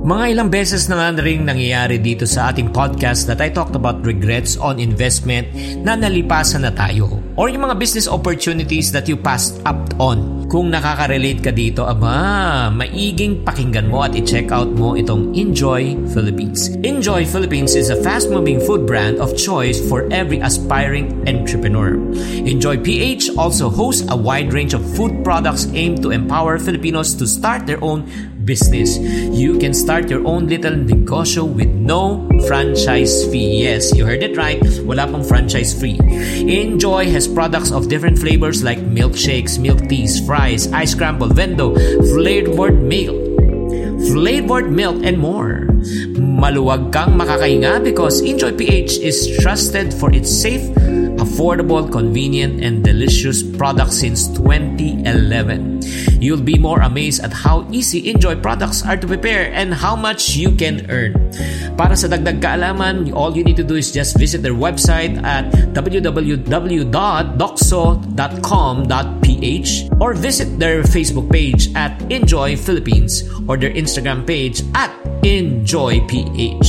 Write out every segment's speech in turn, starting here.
Mga ilang beses na nga rin nangyayari dito sa ating podcast that I talked about regrets on investment na nalipasan na tayo or yung mga business opportunities that you passed up on. Kung nakaka-relate ka dito, aba, maiging pakinggan mo at i-check out mo itong Enjoy Philippines. Enjoy Philippines is a fast-moving food brand of choice for every aspiring entrepreneur. Enjoy PH also hosts a wide range of food products aimed to empower Filipinos to start their own business. You can start your own little negosyo with no franchise fee. Yes, you heard it right. Wala pang franchise fee. Enjoy has products of different flavors like milkshakes, milk teas, fries, ice scramble, vendo, flavored milk, flavored milk, and more. Maluwag kang makakainga because Enjoy PH is trusted for its safe, affordable, convenient, and delicious products since 2011. You'll be more amazed at how easy Enjoy products are to prepare and how much you can earn. Para sa dagdag kaalaman, all you need to do is just visit their website at www.doxo.com.ph or visit their Facebook page at Enjoy Philippines or their Instagram page at EnjoyPH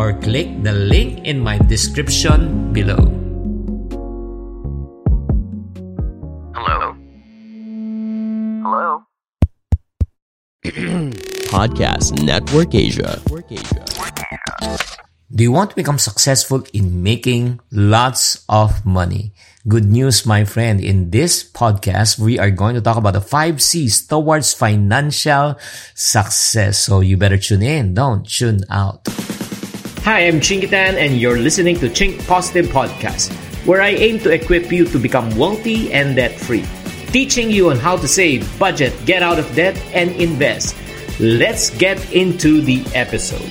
or click the link in my description below. Podcast Network Asia. Do you want to become successful in making lots of money? Good news, my friend. In this podcast, we are going to talk about the five C's towards financial success. So you better tune in. Don't tune out. Hi, I'm Chingitan and you're listening to Chink Positive Podcast, where I aim to equip you to become wealthy and debt-free. Teaching you on how to save, budget, get out of debt, and invest. Let's get into the episode.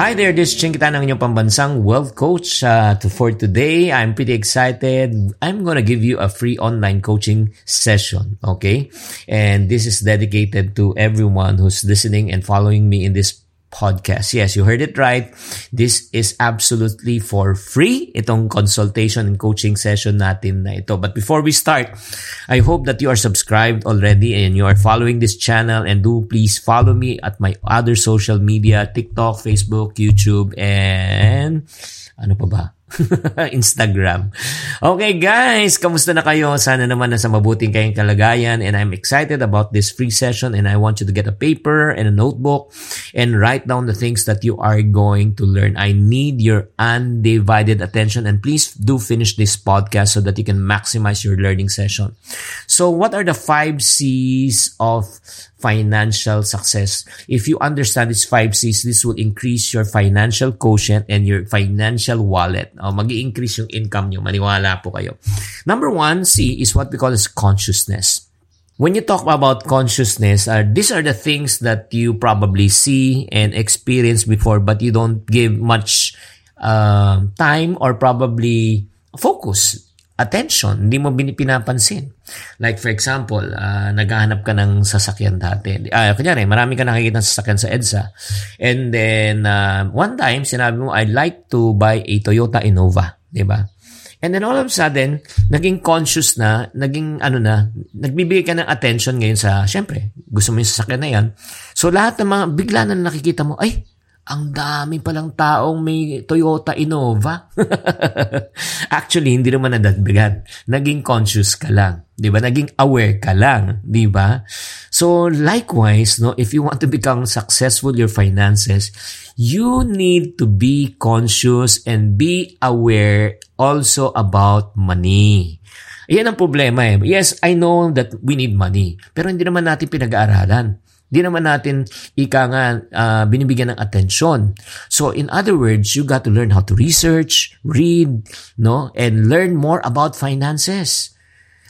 Hi there, this is Chinkitan ang inyong pambansang wealth coach. Uh, for today, I'm pretty excited. I'm gonna give you a free online coaching session, okay? And this is dedicated to everyone who's listening and following me in this podcast. Yes, you heard it right. This is absolutely for free. Itong consultation and coaching session natin na ito. But before we start, I hope that you are subscribed already and you are following this channel and do please follow me at my other social media, TikTok, Facebook, YouTube, and ano pa ba? Instagram. Okay guys, kamusta na kayo? Sana naman nasa mabuting kayong kalagayan and I'm excited about this free session and I want you to get a paper and a notebook and write down the things that you are going to learn. I need your undivided attention and please do finish this podcast so that you can maximize your learning session. So what are the five C's of financial success. If you understand these five C's, this will increase your financial quotient and your financial wallet. Uh, mag increase yung income nyo. Maniwala po kayo. Number one, C is what we call as consciousness. When you talk about consciousness, uh, these are the things that you probably see and experience before, but you don't give much uh, time or probably focus attention, hindi mo pinapansin. Like for example, uh, naghahanap ka ng sasakyan dati. Ah, uh, kunyari, marami ka nakikita ng sasakyan sa EDSA. And then, uh, one time, sinabi mo, I'd like to buy a Toyota Innova. ba? And then all of a sudden, naging conscious na, naging ano na, nagbibigay ka ng attention ngayon sa, syempre, gusto mo yung sasakyan na yan. So lahat ng mga, bigla na nakikita mo, ay, ang dami palang taong may Toyota Innova. Actually, hindi naman nadagdagan. Naging conscious ka lang. Di ba? Naging aware ka lang. Di ba? So, likewise, no, if you want to become successful your finances, you need to be conscious and be aware also about money. Yan ang problema eh. Yes, I know that we need money. Pero hindi naman natin pinag-aaralan. Di naman natin ika nga uh, binibigyan ng atensyon. So in other words, you got to learn how to research, read, no, and learn more about finances.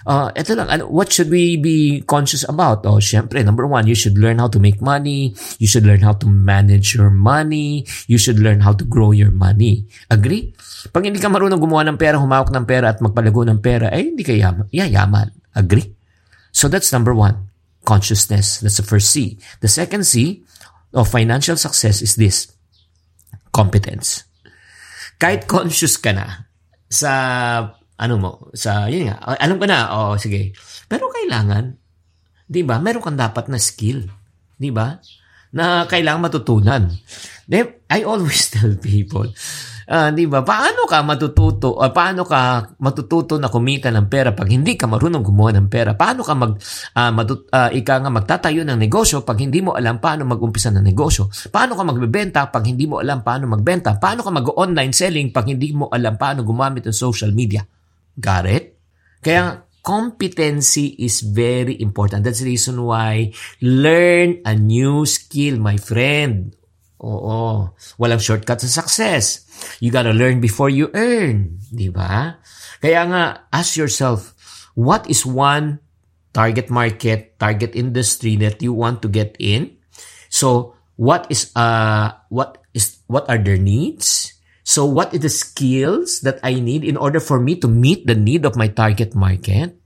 Uh, ito lang, ano, what should we be conscious about? Oh, syempre, number one, you should learn how to make money. You should learn how to manage your money. You should learn how to grow your money. Agree? Pag hindi ka marunong gumawa ng pera, humawak ng pera at magpalago ng pera, eh, hindi ka yaman. yayaman. Agree? So that's number one. Consciousness. That's the first C. The second C of financial success is this. Competence. Kahit conscious ka na sa ano mo, sa, yun nga, alam ko na, oh, sige. Pero kailangan, di ba, meron kang dapat na skill. Di ba? Na kailangan matutunan. I always tell people, uh, di ba, paano ka matututo, uh, paano ka matututo na kumita ng pera pag hindi ka marunong gumawa ng pera? Paano ka mag, uh, matut, uh, ika nga magtatayo ng negosyo pag hindi mo alam paano mag-umpisa ng negosyo? Paano ka magbebenta pag hindi mo alam paano magbenta? Paano ka mag-online selling pag hindi mo alam paano gumamit ng social media? Got it? Kaya competency is very important. That's the reason why learn a new skill, my friend. Oo. Walang shortcut sa success. You gotta learn before you earn. Di ba? Kaya nga, ask yourself, what is one target market, target industry that you want to get in? So, what is uh what is what are their needs? So what are the skills that I need in order for me to meet the need of my target market?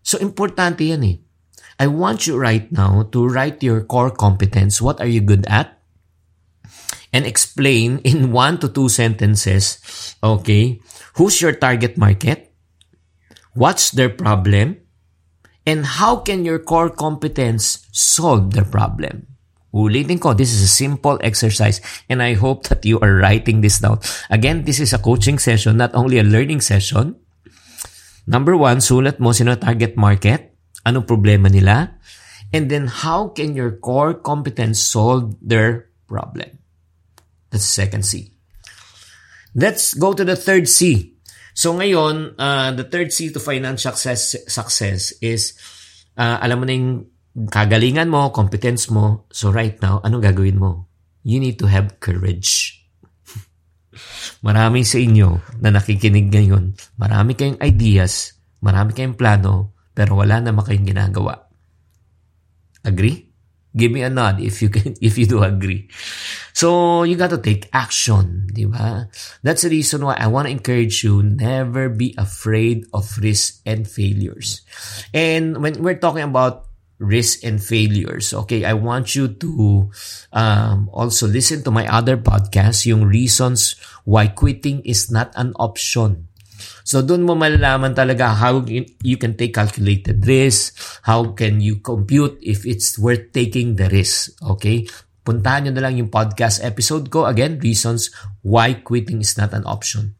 So importante yan eh. I want you right now to write your core competence. What are you good at? And explain in one to two sentences, okay, who's your target market? What's their problem? And how can your core competence solve their problem? Ulitin ko, this is a simple exercise and I hope that you are writing this down. Again, this is a coaching session, not only a learning session. Number one, sulat mo sino target market, anong problema nila, and then how can your core competence solve their problem. The second C. Let's go to the third C. So ngayon, uh, the third C to financial success, success is, uh, alam mo na yung kagalingan mo, competence mo. So right now, ano gagawin mo? You need to have courage. marami sa inyo na nakikinig ngayon, marami kayong ideas, marami kayong plano, pero wala naman kayong ginagawa. Agree? Give me a nod if you can, if you do agree. So you got to take action, di ba? That's the reason why I want to encourage you never be afraid of risks and failures. And when we're talking about risks and failures. Okay, I want you to um, also listen to my other podcast, yung reasons why quitting is not an option. So doon mo malalaman talaga how you can take calculated risk, how can you compute if it's worth taking the risk. Okay? Puntahan nyo na lang yung podcast episode ko. Again, reasons why quitting is not an option.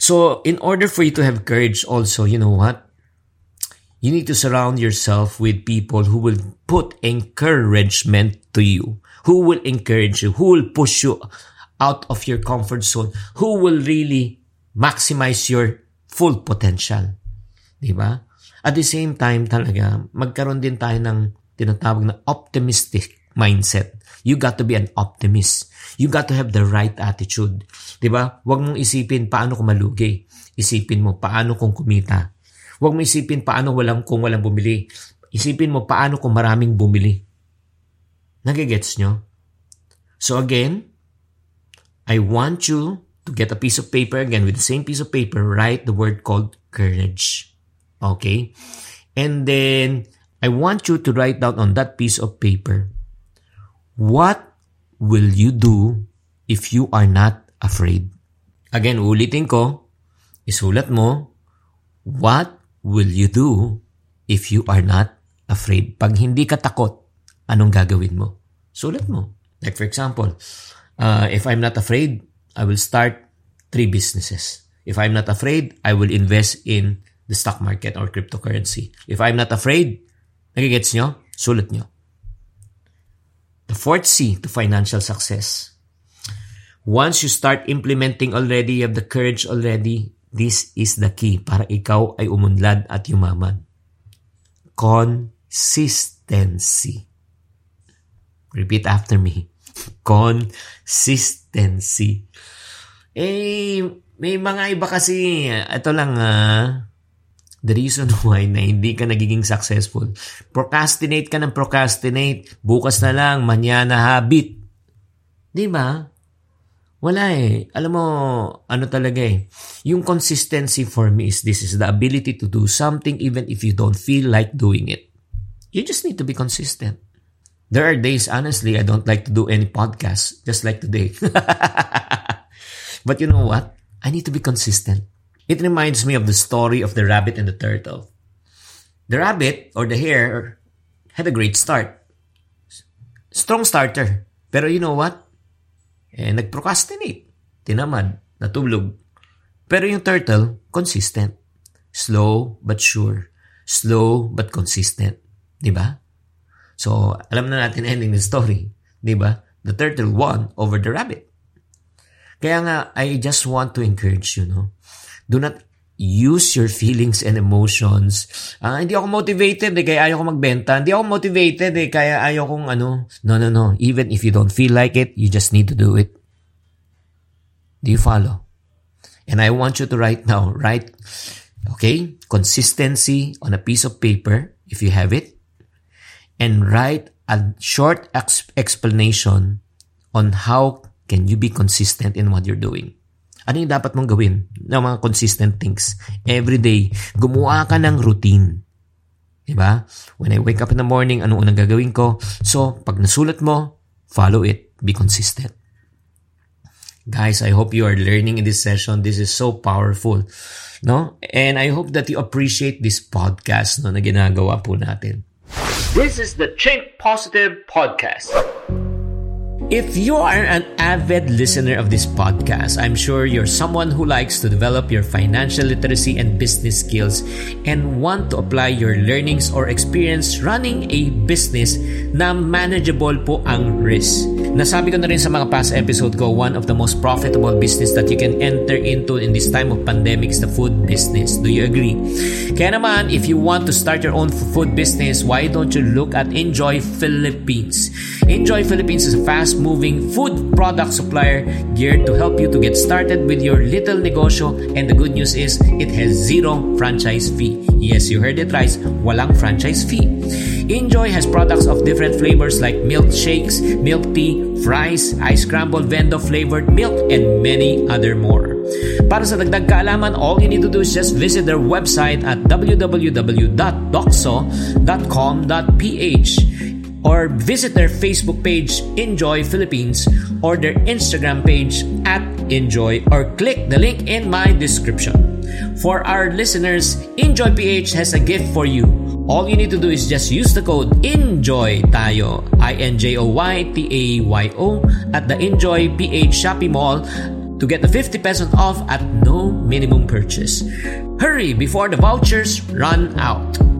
So, in order for you to have courage also, you know what? You need to surround yourself with people who will put encouragement to you, who will encourage you, who will push you out of your comfort zone, who will really maximize your full potential. Di ba? At the same time talaga, magkaroon din tayo ng tinatawag na optimistic mindset. You got to be an optimist. You got to have the right attitude. Di ba? Huwag mong isipin paano ko malugi. Isipin mo paano kong kumita. Huwag mo isipin paano walang kung walang bumili. Isipin mo paano kung maraming bumili. Nagigets nyo? So again, I want you to get a piece of paper again with the same piece of paper, write the word called courage. Okay? And then I want you to write down on that piece of paper what will you do if you are not afraid? Again, ulitin ko, isulat mo, what will you do if you are not afraid? Pag hindi ka takot, anong gagawin mo? Sulat mo. Like for example, uh, if I'm not afraid, I will start three businesses. If I'm not afraid, I will invest in the stock market or cryptocurrency. If I'm not afraid, nagigets nyo? Sulat nyo. The fourth C to financial success. Once you start implementing already, you have the courage already, This is the key para ikaw ay umunlad at yumaman. Consistency. Repeat after me. Consistency. Eh, may mga iba kasi, ito lang ah, the reason why na hindi ka nagiging successful. Procrastinate ka ng procrastinate. Bukas na lang, manyana habit. Di ba? Wala eh. Alam mo, ano talaga eh. Yung consistency for me is this is the ability to do something even if you don't feel like doing it. You just need to be consistent. There are days, honestly, I don't like to do any podcast, just like today. but you know what? I need to be consistent. It reminds me of the story of the rabbit and the turtle. The rabbit, or the hare, had a great start. Strong starter. Pero you know what? eh, nag-procrastinate. Tinamad, natulog. Pero yung turtle, consistent. Slow but sure. Slow but consistent. Di ba? So, alam na natin ending the story. Di ba? The turtle won over the rabbit. Kaya nga, I just want to encourage you, no? Do not use your feelings and emotions. Ah, hindi ako motivated eh, kaya ayaw ko magbenta. Hindi ako motivated eh, kaya ayaw kong ano. No, no, no. Even if you don't feel like it, you just need to do it. Do you follow? And I want you to write now, write, okay, consistency on a piece of paper, if you have it, and write a short ex- explanation on how can you be consistent in what you're doing. Ano yung dapat mong gawin ng mga consistent things? Every day, gumawa ka ng routine. Diba? When I wake up in the morning, ano unang gagawin ko? So, pag nasulat mo, follow it. Be consistent. Guys, I hope you are learning in this session. This is so powerful. No? And I hope that you appreciate this podcast no, na ginagawa po natin. This is the Think Positive Podcast. If you are an avid listener of this podcast, I'm sure you're someone who likes to develop your financial literacy and business skills and want to apply your learnings or experience running a business na manageable po ang risk. Nasabi ko na rin sa mga past episode ko, one of the most profitable business that you can enter into in this time of pandemic is the food business. Do you agree? Kaya naman, if you want to start your own food business, why don't you look at Enjoy Philippines? Enjoy Philippines is a fast moving food product supplier geared to help you to get started with your little negosyo and the good news is it has zero franchise fee. Yes, you heard it right, walang franchise fee. Enjoy has products of different flavors like milk shakes, milk tea, fries, ice scrambled vendo flavored milk, and many other more. Para sa dagdag kaalaman, all you need to do is just visit their website at www.doxo.com.ph or visit their Facebook page, Enjoy Philippines, or their Instagram page at Enjoy, or click the link in my description. For our listeners, Enjoy PH has a gift for you. All you need to do is just use the code ENJOY tayo, I-N-J-O-Y-T-A-Y-O at the Enjoy PH Shopee Mall to get the 50% off at no minimum purchase. Hurry before the vouchers run out.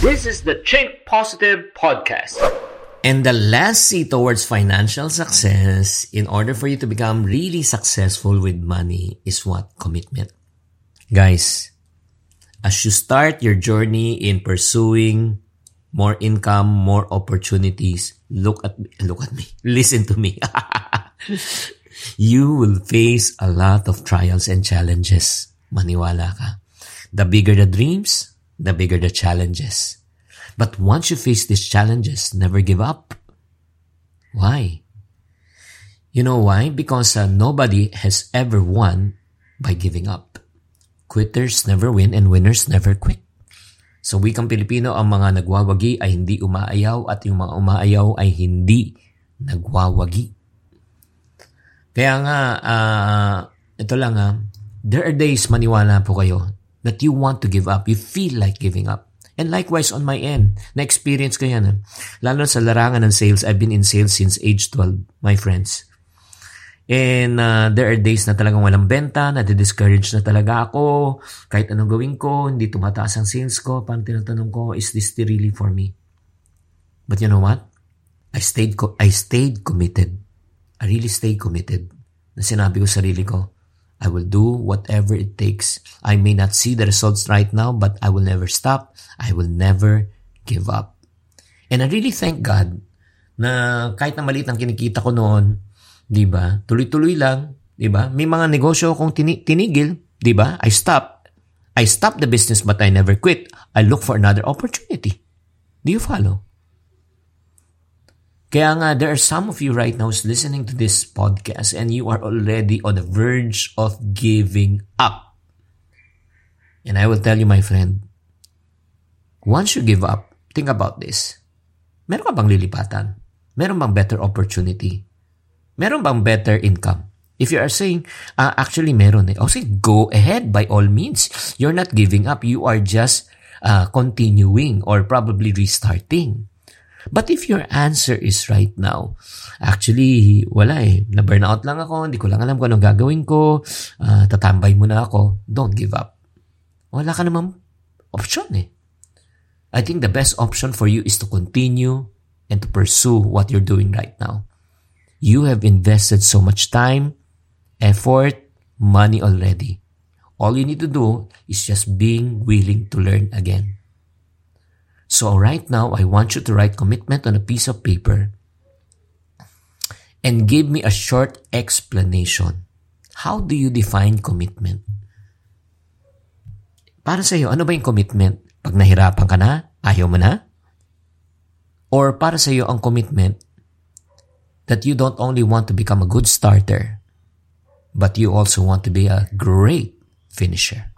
This is the Think Positive Podcast. And the last C towards financial success, in order for you to become really successful with money, is what? Commitment. Guys, as you start your journey in pursuing more income, more opportunities, look at me, look at me, listen to me. you will face a lot of trials and challenges. Maniwala ka. The bigger the dreams, the bigger the challenges. But once you face these challenges, never give up. Why? You know why? Because uh, nobody has ever won by giving up. Quitters never win and winners never quit. Sa wikang Pilipino, ang mga nagwawagi ay hindi umaayaw at yung mga umaayaw ay hindi nagwawagi. Kaya nga, uh, ito lang ha, there are days maniwala po kayo that you want to give up. You feel like giving up. And likewise on my end, na-experience ko yan. Ha? Lalo sa larangan ng sales, I've been in sales since age 12, my friends. And uh, there are days na talagang walang benta, na discourage na talaga ako. Kahit anong gawin ko, hindi tumataas ang sales ko. Parang tinatanong ko, is this really for me? But you know what? I stayed, I stayed committed. I really stayed committed. Na sinabi ko sa sarili ko, I will do whatever it takes. I may not see the results right now, but I will never stop. I will never give up. And I really thank God na kahit na maliit ang kinikita ko noon, 'di ba? Tuloy-tuloy lang, 'di ba? May mga negosyo akong tini- tinigil, 'di ba? I stop. I stop the business but I never quit. I look for another opportunity. Do you follow? Kaya nga, there are some of you right now who's listening to this podcast and you are already on the verge of giving up. And I will tell you, my friend, once you give up, think about this. Meron ka bang lilipatan? Meron bang better opportunity? Meron bang better income? If you are saying, uh, actually meron eh. O say, go ahead by all means. You're not giving up. You are just uh, continuing or probably restarting. But if your answer is right now, actually, wala eh. Na-burnout lang ako, hindi ko lang alam kung anong gagawin ko, uh, tatambay muna ako, don't give up. Wala ka namang option eh. I think the best option for you is to continue and to pursue what you're doing right now. You have invested so much time, effort, money already. All you need to do is just being willing to learn again. So right now, I want you to write commitment on a piece of paper and give me a short explanation. How do you define commitment? Para sa iyo, ano ba yung commitment? Pag nahirapan ka na, ayaw mo na? Or para sa iyo ang commitment that you don't only want to become a good starter, but you also want to be a great finisher.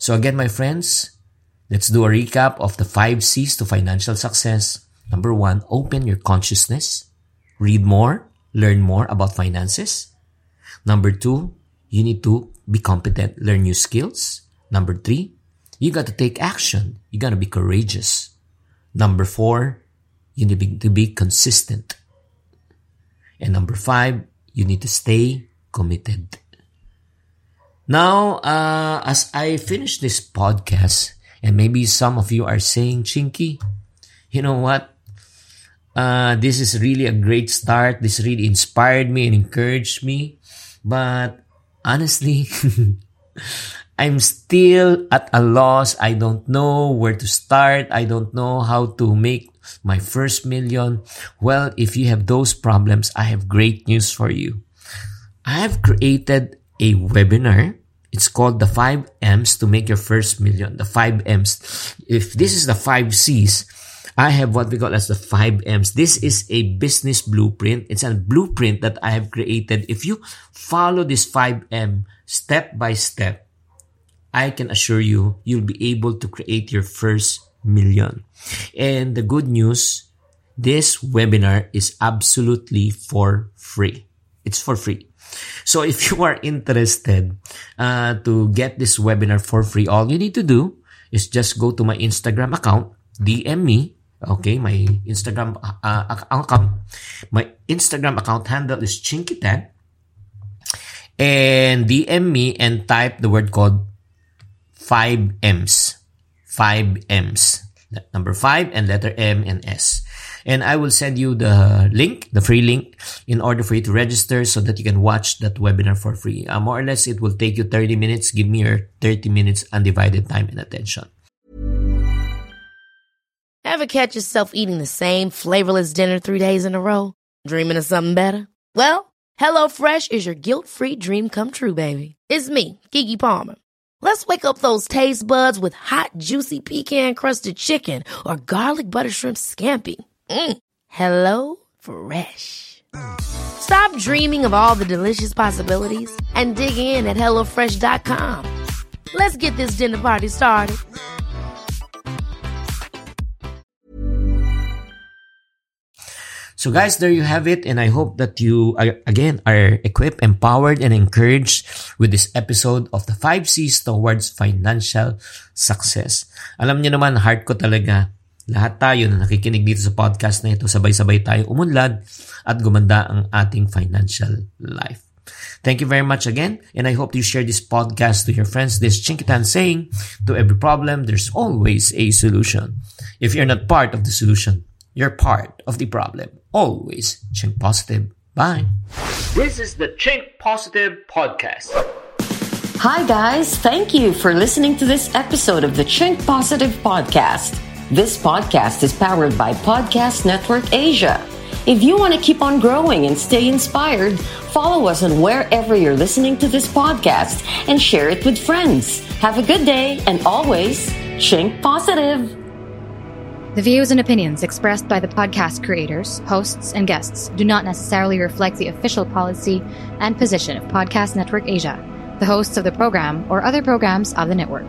So again, my friends, Let's do a recap of the five C's to financial success. Number one, open your consciousness. Read more, learn more about finances. Number two, you need to be competent, learn new skills. Number three, you got to take action. You got to be courageous. Number four, you need to be consistent. And number five, you need to stay committed. Now, uh, as I finish this podcast, And maybe some of you are saying, Chinky, you know what? Uh, this is really a great start. This really inspired me and encouraged me. But honestly, I'm still at a loss. I don't know where to start. I don't know how to make my first million. Well, if you have those problems, I have great news for you. I have created a webinar It's called the 5 M's to make your first million. The 5 M's. If this is the 5 C's, I have what we call as the 5 M's. This is a business blueprint. It's a blueprint that I have created. If you follow this 5M step by step, I can assure you, you'll be able to create your first million. And the good news, this webinar is absolutely for free. It's for free. So if you are interested uh, to get this webinar for free, all you need to do is just go to my Instagram account, DM me. Okay, my Instagram uh, account, my Instagram account handle is Chinkitan. And DM me and type the word called 5Ms. 5Ms. Number 5 and letter M and S. And I will send you the link, the free link, in order for you to register so that you can watch that webinar for free. Uh, more or less, it will take you 30 minutes. Give me your 30 minutes undivided time and attention. Ever catch yourself eating the same flavorless dinner three days in a row? Dreaming of something better? Well, HelloFresh is your guilt free dream come true, baby. It's me, Kiki Palmer. Let's wake up those taste buds with hot, juicy pecan crusted chicken or garlic butter shrimp scampi. Mm. Hello Fresh. Stop dreaming of all the delicious possibilities and dig in at HelloFresh.com. Let's get this dinner party started. So guys, there you have it and I hope that you are, again are equipped, empowered and encouraged with this episode of the 5 C's towards financial success. Alam niyo naman, heart ko talaga lahat tayo na nakikinig dito sa podcast na ito, sabay-sabay tayo umunlad at gumanda ang ating financial life. Thank you very much again, and I hope you share this podcast to your friends. This Chinkitan saying, to every problem, there's always a solution. If you're not part of the solution, you're part of the problem. Always Chink Positive. Bye. This is the Chink Positive Podcast. Hi, guys. Thank you for listening to this episode of the Chink Positive Podcast. This podcast is powered by Podcast Network Asia. If you want to keep on growing and stay inspired, follow us on wherever you're listening to this podcast and share it with friends. Have a good day and always chink positive. The views and opinions expressed by the podcast creators, hosts, and guests do not necessarily reflect the official policy and position of Podcast Network Asia, the hosts of the program, or other programs of the network.